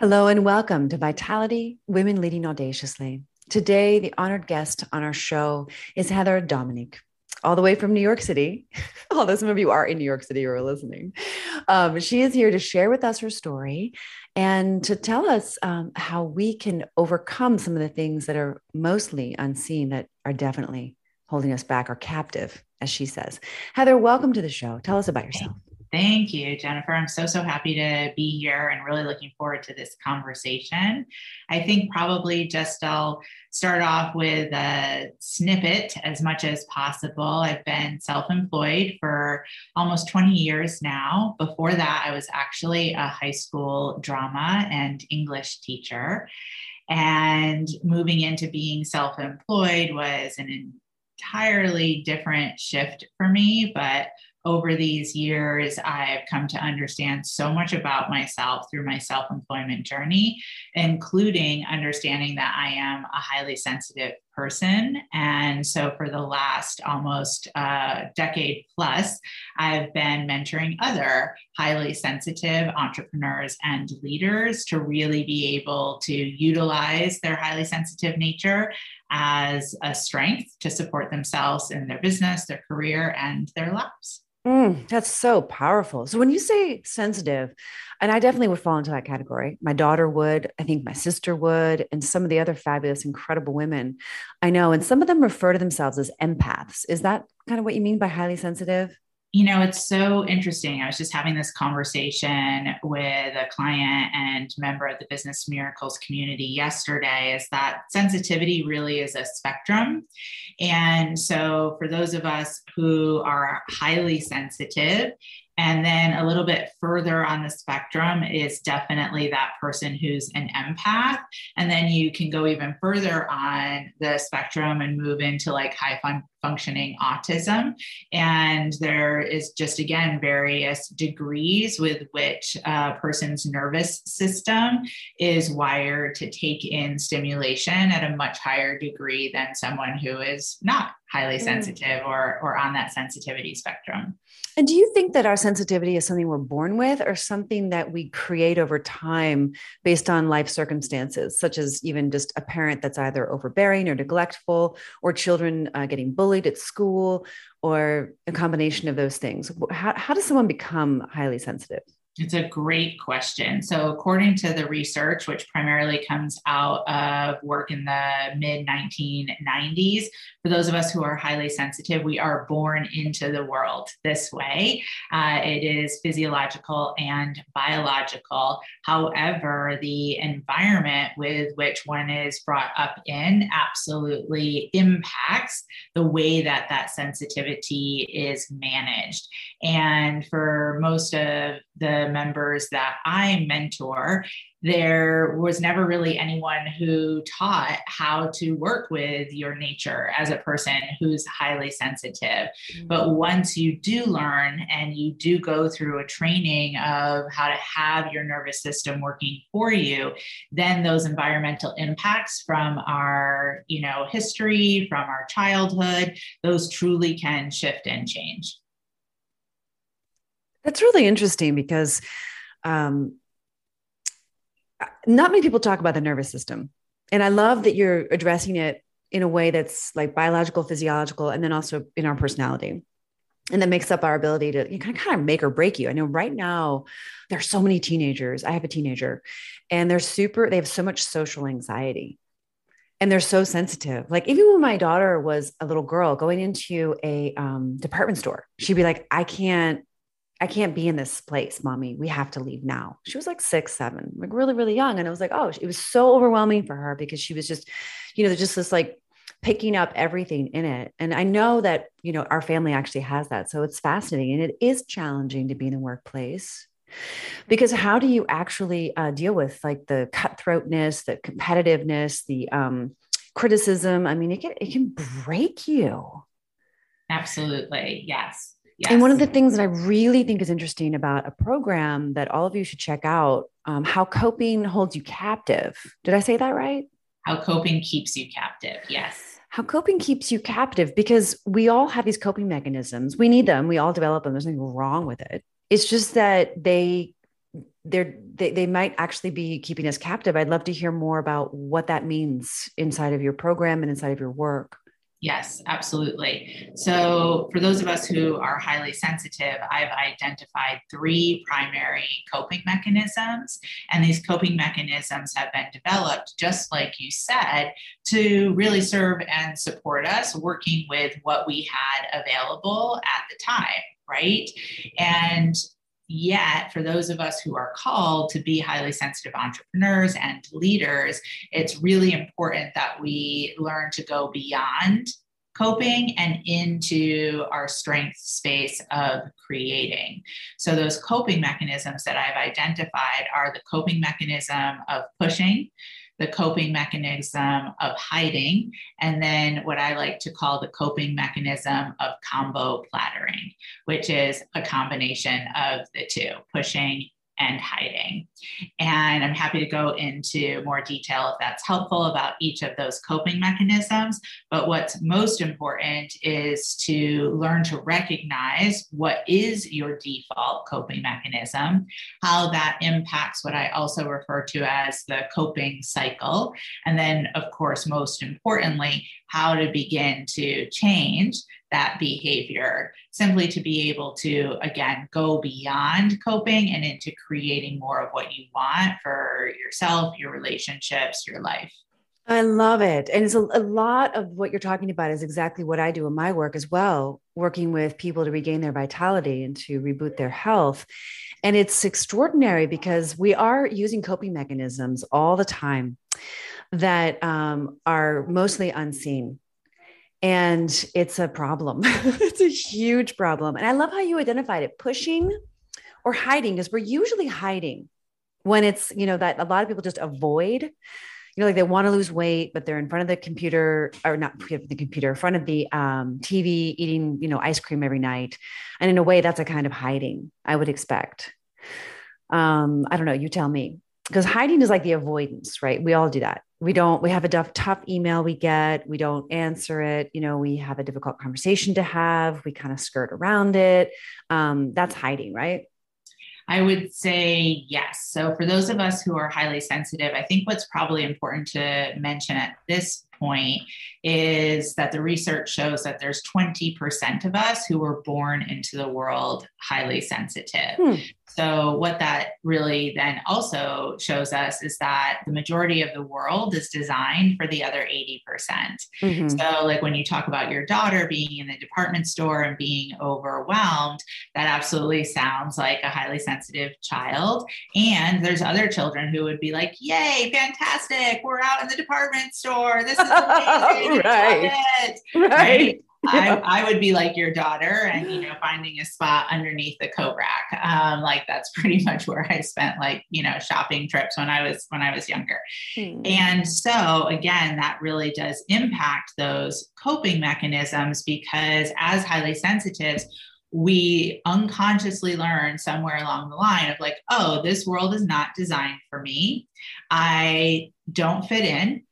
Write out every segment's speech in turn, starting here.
Hello and welcome to Vitality Women Leading Audaciously. Today, the honored guest on our show is Heather Dominique, all the way from New York City. Although some of you are in New York City or are listening, um, she is here to share with us her story and to tell us um, how we can overcome some of the things that are mostly unseen that are definitely holding us back or captive, as she says. Heather, welcome to the show. Tell us about yourself. Thank you, Jennifer. I'm so, so happy to be here and really looking forward to this conversation. I think probably just I'll start off with a snippet as much as possible. I've been self employed for almost 20 years now. Before that, I was actually a high school drama and English teacher. And moving into being self employed was an entirely different shift for me, but over these years, I've come to understand so much about myself through my self employment journey, including understanding that I am a highly sensitive person. And so, for the last almost uh, decade plus, I've been mentoring other highly sensitive entrepreneurs and leaders to really be able to utilize their highly sensitive nature as a strength to support themselves in their business, their career, and their lives. Mm, that's so powerful. So when you say sensitive, and I definitely would fall into that category. My daughter would, I think my sister would, and some of the other fabulous, incredible women I know. And some of them refer to themselves as empaths. Is that kind of what you mean by highly sensitive? You know, it's so interesting. I was just having this conversation with a client and member of the Business Miracles community yesterday is that sensitivity really is a spectrum. And so, for those of us who are highly sensitive, and then a little bit further on the spectrum is definitely that person who's an empath. And then you can go even further on the spectrum and move into like high fun- functioning autism. And there is just, again, various degrees with which a person's nervous system is wired to take in stimulation at a much higher degree than someone who is not highly mm. sensitive or, or on that sensitivity spectrum. And do you think that our sensitivity is something we're born with or something that we create over time based on life circumstances, such as even just a parent that's either overbearing or neglectful, or children uh, getting bullied at school, or a combination of those things? How, how does someone become highly sensitive? It's a great question. So, according to the research, which primarily comes out of work in the mid 1990s, for those of us who are highly sensitive, we are born into the world this way. Uh, it is physiological and biological. However, the environment with which one is brought up in absolutely impacts the way that that sensitivity is managed. And for most of the members that I mentor, there was never really anyone who taught how to work with your nature as a person who's highly sensitive. Mm-hmm. But once you do learn and you do go through a training of how to have your nervous system working for you, then those environmental impacts from our, you know, history, from our childhood, those truly can shift and change. That's really interesting because um, not many people talk about the nervous system. And I love that you're addressing it in a way that's like biological, physiological, and then also in our personality. And that makes up our ability to you know, kind of make or break you. I know right now there are so many teenagers. I have a teenager, and they're super, they have so much social anxiety and they're so sensitive. Like even when my daughter was a little girl going into a um, department store, she'd be like, I can't, I can't be in this place, mommy. We have to leave now. She was like six, seven, like really, really young. And I was like, oh, it was so overwhelming for her because she was just, you know, just this like picking up everything in it. And I know that, you know, our family actually has that. So it's fascinating and it is challenging to be in the workplace because how do you actually uh, deal with like the cutthroatness the competitiveness the um, criticism i mean it can it can break you absolutely yes Yes. And one of the things that I really think is interesting about a program that all of you should check out, um, how coping holds you captive. Did I say that right? How coping keeps you captive. Yes. How coping keeps you captive because we all have these coping mechanisms. We need them. We all develop them. There's nothing wrong with it. It's just that they they're they, they might actually be keeping us captive. I'd love to hear more about what that means inside of your program and inside of your work. Yes, absolutely. So, for those of us who are highly sensitive, I've identified three primary coping mechanisms. And these coping mechanisms have been developed, just like you said, to really serve and support us working with what we had available at the time, right? And Yet, for those of us who are called to be highly sensitive entrepreneurs and leaders, it's really important that we learn to go beyond coping and into our strength space of creating. So, those coping mechanisms that I've identified are the coping mechanism of pushing, the coping mechanism of hiding, and then what I like to call the coping mechanism of combo plattering, which is a combination of the two pushing and hiding. And I'm happy to go into more detail if that's helpful about each of those coping mechanisms. But what's most important is to learn to recognize what is your default coping mechanism, how that impacts what I also refer to as the coping cycle. And then, of course, most importantly, how to begin to change that behavior simply to be able to again go beyond coping and into creating more of what you want for yourself your relationships your life I love it. And it's a, a, lot of what you're talking about is exactly what I do in my work as well, working with people to regain their vitality and to reboot their health. And it's extraordinary because we are using coping mechanisms all the time that um, are mostly unseen and it's a problem. it's a huge problem. And I love how you identified it pushing or hiding, because we're usually hiding when it's, you know, that a lot of people just avoid, you know, like they want to lose weight, but they're in front of the computer or not the computer, in front of the um, TV, eating, you know, ice cream every night. And in a way, that's a kind of hiding, I would expect. Um, I don't know, you tell me. Because hiding is like the avoidance, right? We all do that we don't we have a tough, tough email we get we don't answer it you know we have a difficult conversation to have we kind of skirt around it um, that's hiding right I would say yes. So, for those of us who are highly sensitive, I think what's probably important to mention at this point is that the research shows that there's 20% of us who were born into the world highly sensitive. Hmm. So, what that really then also shows us is that the majority of the world is designed for the other 80%. percent mm hmm So, like when you talk about your daughter being in the department store and being overwhelmed, that absolutely sounds like a highly sensitive child. And there's other children who would be like, Yay, fantastic. We're out in the department store. This is right. right. right? I, I, would be like your daughter and you know finding a spot underneath the coat rack um, like that's pretty much where i spent like you know shopping trips when i was when i was younger hmm. and so again that really does impact those coping mechanisms because as highly sensitives we unconsciously learn somewhere along the line of like oh this world is not designed for me i don't fit in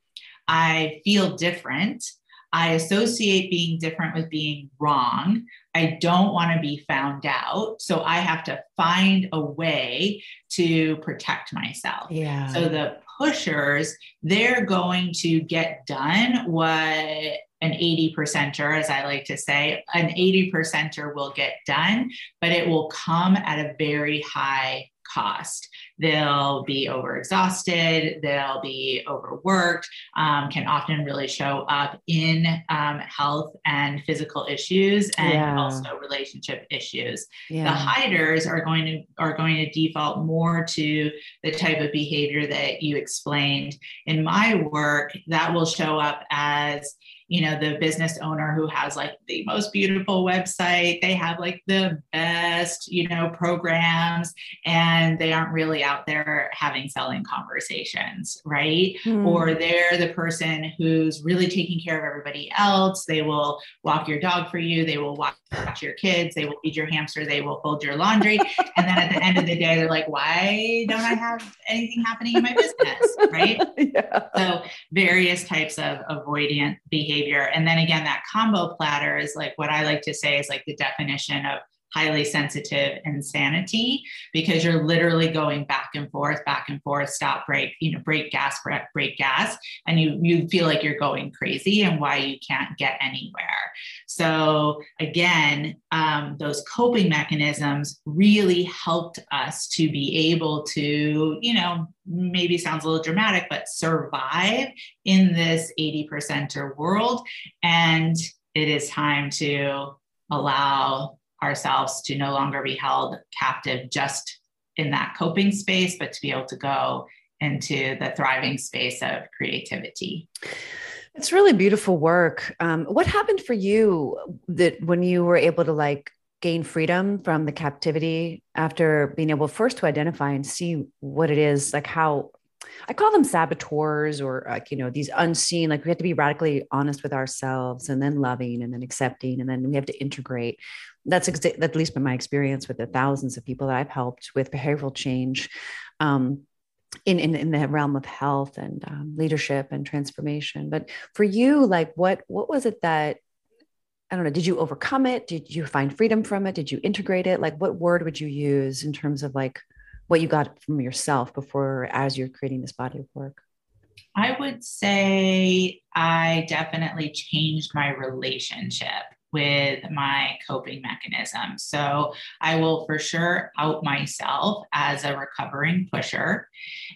i feel different I associate being different with being wrong. I don't want to be found out. So I have to find a way to protect myself. Yeah. So the pushers, they're going to get done what an 80 percenter, as I like to say, an 80 percenter will get done, but it will come at a very high cost. They'll be overexhausted, they'll be overworked, um, can often really show up in um, health and physical issues and yeah. also relationship issues. Yeah. The hiders are going to are going to default more to the type of behavior that you explained in my work that will show up as you know the business owner who has like the most beautiful website they have like the best you know programs and they aren't really out there having selling conversations right? Mm. or they're the person who's really taking care of everybody else. They will walk your dog for you. They will watch your kids they will feed your hamster they will fold your laundry and then at the end of the day they're like why don't i have anything happening in my business? Right? Yeah. so various types of avoidant behavior. And then again that combo platter is like what i like to say is like the definition of highly sensitive insanity because you're literally going back and forth back and forth stop brake you know brake gas brake, brake gas and you you feel like you're going crazy and why you can't get anywhere. So again um, those coping mechanisms really helped us to be able to you know maybe sounds a little dramatic but survive in this 80% world. And it is time to allow ourselves to no longer be held captive just in that coping space, but to be able to go into the thriving space of creativity. It's really beautiful work. Um, what happened for you that when you were able to like gain freedom from the captivity after being able first to identify and see what it is, like how I call them saboteurs or like, you know, these unseen, like we have to be radically honest with ourselves and then loving and then accepting. And then we have to integrate that's exa- at least been my experience with the thousands of people that I've helped with behavioral change um, in, in, in the realm of health and um, leadership and transformation. But for you, like what what was it that I don't know? Did you overcome it? Did you find freedom from it? Did you integrate it? Like what word would you use in terms of like what you got from yourself before as you're creating this body of work? I would say I definitely changed my relationship with my coping mechanism. So I will for sure out myself as a recovering pusher.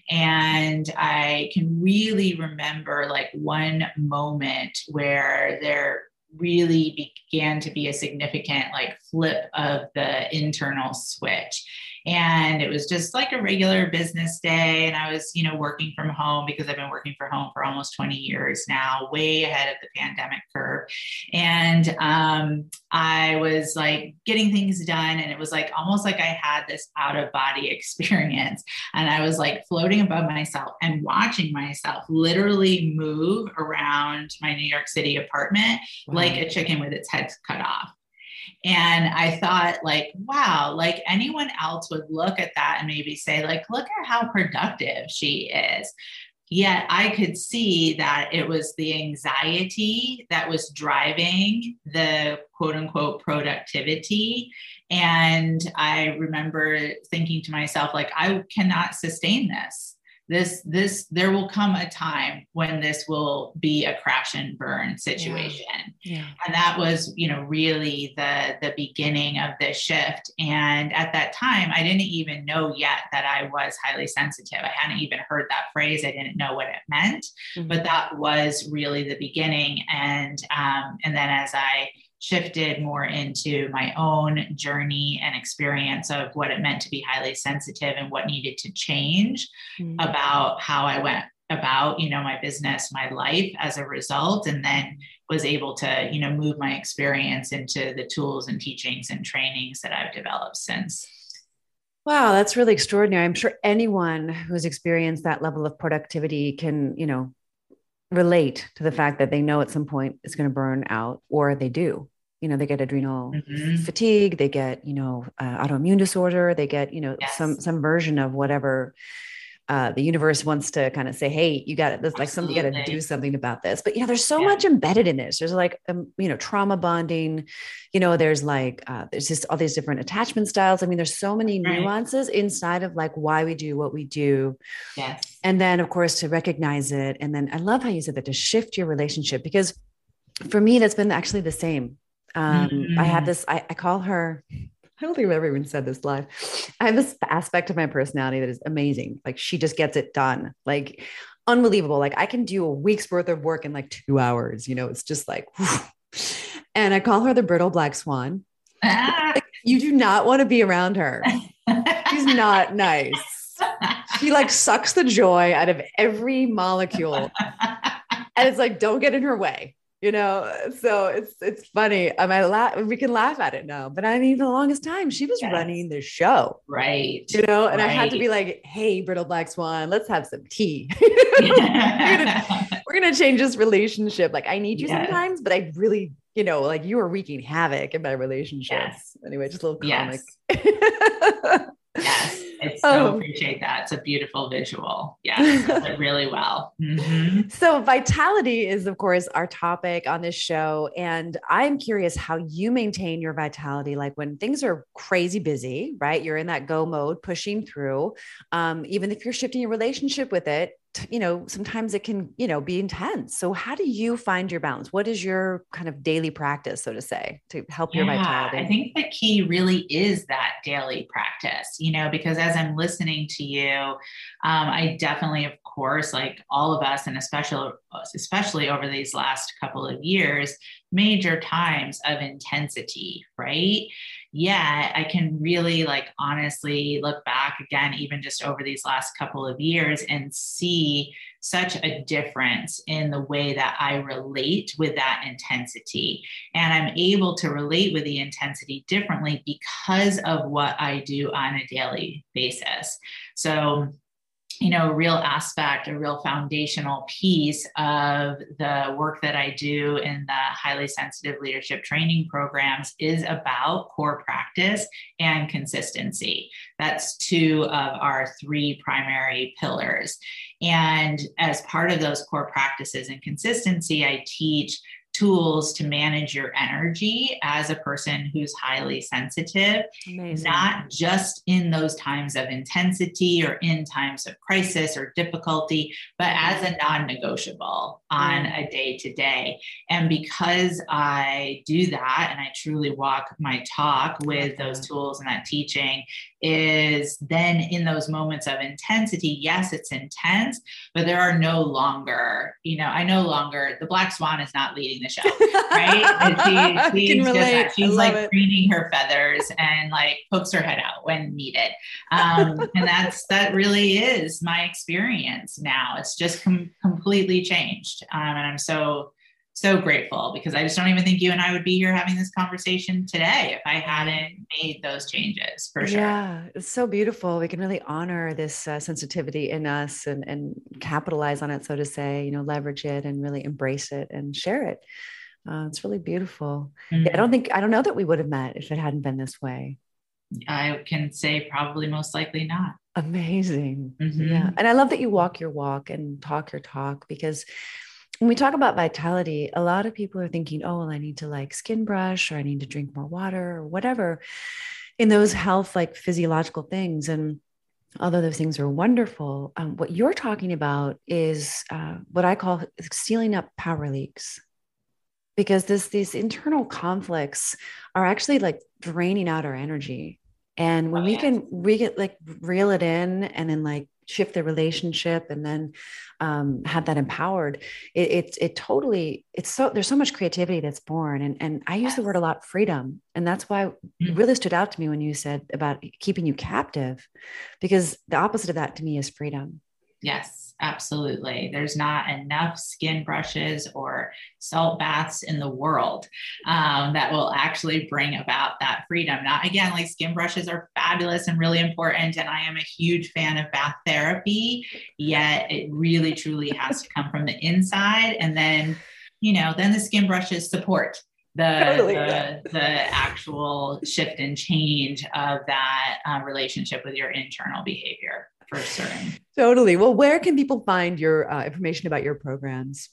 And I can really remember like one moment where there really began to be a significant like flip of the internal switch and it was just like a regular business day. And i was you know working from home because i've been working from home for almost 20 years now way ahead of the pandemic curve. And um, i was like getting things done. And it was like almost like i had this out of body experience. And i was like floating above myself and watching myself literally move around my new york city apartment wow. like a chicken with its head cut off and I thought, like, wow, like anyone else would look at that and maybe say, like, look at how productive she is. Yet I could see that it was the anxiety that was driving the quote unquote productivity. And I remember thinking to myself, like, I cannot sustain this this this there will come a time when this will be a crash and burn situation yeah. Yeah. and that was you know really the the beginning of this shift and at that time i didn't even know yet that i was highly sensitive i hadn't even heard that phrase i didn't know what it meant mm-hmm. but that was really the beginning and um, and then as i shifted more into my own journey and experience of what it meant to be highly sensitive and what needed to change mm-hmm. about how I went about you know my business my life as a result and then was able to you know move my experience into the tools and teachings and trainings that I've developed since Wow, that's really extraordinary. I'm sure anyone who's experienced that level of productivity can, you know, relate to the fact that they know at some point it's going to burn out or they do you know they get adrenal mm-hmm. fatigue they get you know uh, autoimmune disorder they get you know yes. some some version of whatever uh, the universe wants to kind of say, "Hey, you got it. This like something you got to do something about this." But you know, there's so yeah. much embedded in this. There's like um, you know trauma bonding. You know, there's like uh, there's just all these different attachment styles. I mean, there's so many right. nuances inside of like why we do what we do. Yes. And then, of course, to recognize it, and then I love how you said that to shift your relationship because for me, that's been actually the same. Um, mm-hmm. I have this. I, I call her I don't think I've ever even said this live. I have this aspect of my personality that is amazing. Like she just gets it done. Like unbelievable. Like I can do a week's worth of work in like two hours. You know, it's just like, whew. and I call her the brittle black swan. Ah. Like, you do not want to be around her. She's not nice. She like sucks the joy out of every molecule. And it's like, don't get in her way. You know so it's it's funny um, I laugh we can laugh at it now but i mean the longest time she was yes. running the show right you know and right. i had to be like hey brittle black swan let's have some tea we're, gonna, we're, gonna, change this relationship like i need you yes. sometimes but i really you know like you are wreaking havoc in my relationship yes. anyway just a little comic yes. yes I so um, appreciate that. It's a beautiful visual. Yeah, really well. Mm-hmm. So, vitality is, of course, our topic on this show. And I'm curious how you maintain your vitality. Like when things are crazy busy, right? You're in that go mode, pushing through. Um, even if you're shifting your relationship with it, you know sometimes it can you know be intense so how do you find your balance what is your kind of daily practice so to say to help yeah, your vitality i think the key really is that daily practice you know because as i'm listening to you um, i definitely of course like all of us and especially especially over these last couple of years major times of intensity right yet I can really like honestly look back again, even just over these last couple of years and see such a difference in the way that I relate with that intensity. And I'm able to relate with the intensity differently because of what I do on a daily basis. So, you know, a real aspect, a real foundational piece of the work that I do in the highly sensitive leadership training programs is about core practice and consistency. That's two of our three primary pillars. And as part of those core practices and consistency, I teach tools to manage your energy as a person who's highly sensitive, Amazing. not just in those times of intensity or in times of crisis or difficulty, but as a non negotiable on mm. a day to day. And because I do that and I truly walk my talk with those tools and that teaching, is then in those moments of intensity, yes, it's intense, but there are no longer, you know, I no longer, the black swan is not leading the show, right? she, she's just, she's like it. preening her feathers and like pokes her head out when needed. Um, and that's, that really is my experience now. It's just com- completely changed. Um, and I'm so, so grateful because I just don't even think you and I would be here having this conversation today if I hadn't made those changes for sure. Yeah, it's so beautiful. We can really honor this uh, sensitivity in us and, and capitalize on it, so to say, you know, leverage it and really embrace it and share it. Uh, it's really beautiful. Mm-hmm. Yeah, I don't think, I don't know that we would have met if it hadn't been this way. I can say probably most likely not. Amazing. Mm-hmm. Yeah. And I love that you walk your walk and talk your talk because when we talk about vitality, a lot of people are thinking, oh, well, I need to like skin brush or I need to drink more water or whatever in those health, like physiological things. And although those things are wonderful, um, what you're talking about is uh, what I call sealing up power leaks. Because this, these internal conflicts are actually like draining out our energy. And when oh, we can we get like reel it in and then like shift the relationship and then um, have that empowered it, it, it totally it's so there's so much creativity that's born. And and i use the word a lot freedom. And that's why it really stood out to me when you said about keeping you captive because the opposite of that to me is freedom yes Absolutely. There's not enough skin brushes or salt baths in the world um, that will actually bring about that freedom. Not again, like skin brushes are fabulous and really important. And I am a huge fan of bath therapy, yet it really truly has to come from the inside. And then, you know, then the skin brushes support the, totally, the, the, actual shift and change of that uh, relationship with your internal behavior for certain. Totally. Well, where can people find your uh, information about your programs?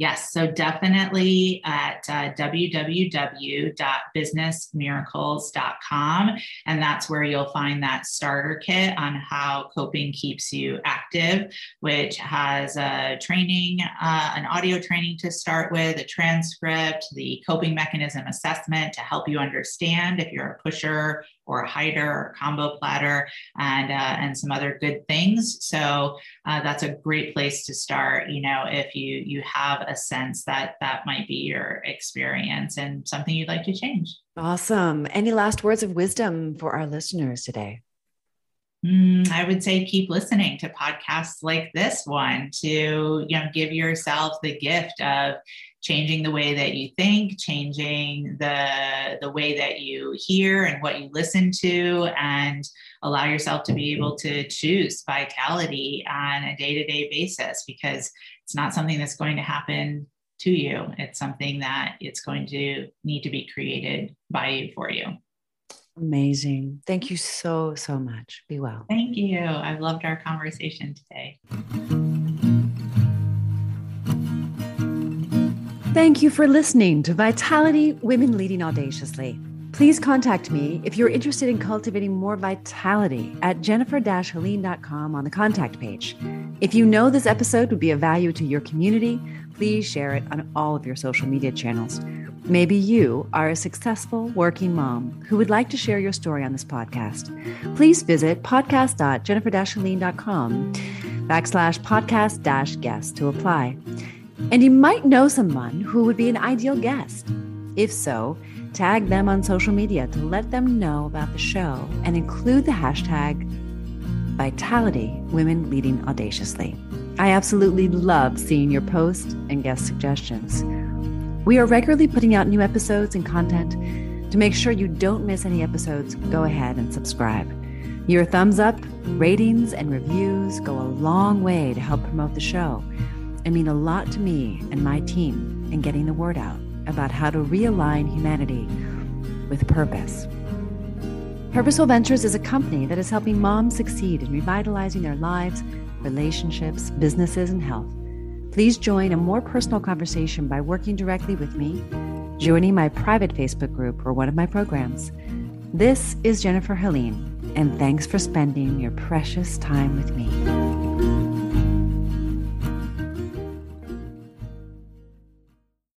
Yes, so definitely at uh, www.businessmiracles.com. And that's where you'll find that starter kit on how coping keeps you active, which has a training, uh, an audio training to start with, a transcript, the coping mechanism assessment to help you understand if you're a pusher or hider or combo platter and uh, and some other good things. So uh, that's a great place to start you know if you you have a sense that that might be your experience and something you'd like to change. Awesome. Any last words of wisdom for our listeners today Mm, I would say keep listening to podcasts like this one to you know give yourself the gift of changing the way that you think, changing the the way that you hear and what you listen to, and allow yourself to be able to choose vitality on a day-to-day basis because it's not something that's going to happen to you. It's something that it's going to need to be created by you for you. Amazing. Thank you so, so much. Be well. Thank you. I've loved our conversation today. Thank you for listening to Vitality Women Leading Audaciously. Please contact me if you're interested in cultivating more vitality at jennifer-helene.com on the contact page. If you know this episode would be of value to your community, please share it on all of your social media channels. Maybe you are a successful working mom who would like to share your story on this podcast. Please visit podcast.jennifer-helene.com backslash podcast dash guest to apply. And you might know someone who would be an ideal guest. If so, tag them on social media to let them know about the show and include the hashtag Vitality Women Leading Audaciously. I absolutely love seeing your posts and guest suggestions. We are regularly putting out new episodes and content. To make sure you don't miss any episodes, go ahead and subscribe. Your thumbs up, ratings, and reviews go a long way to help promote the show and mean a lot to me and my team in getting the word out about how to realign humanity with purpose. Purposeful Ventures is a company that is helping moms succeed in revitalizing their lives, relationships, businesses, and health. Please join a more personal conversation by working directly with me, joining my private Facebook group, or one of my programs. This is Jennifer Helene, and thanks for spending your precious time with me.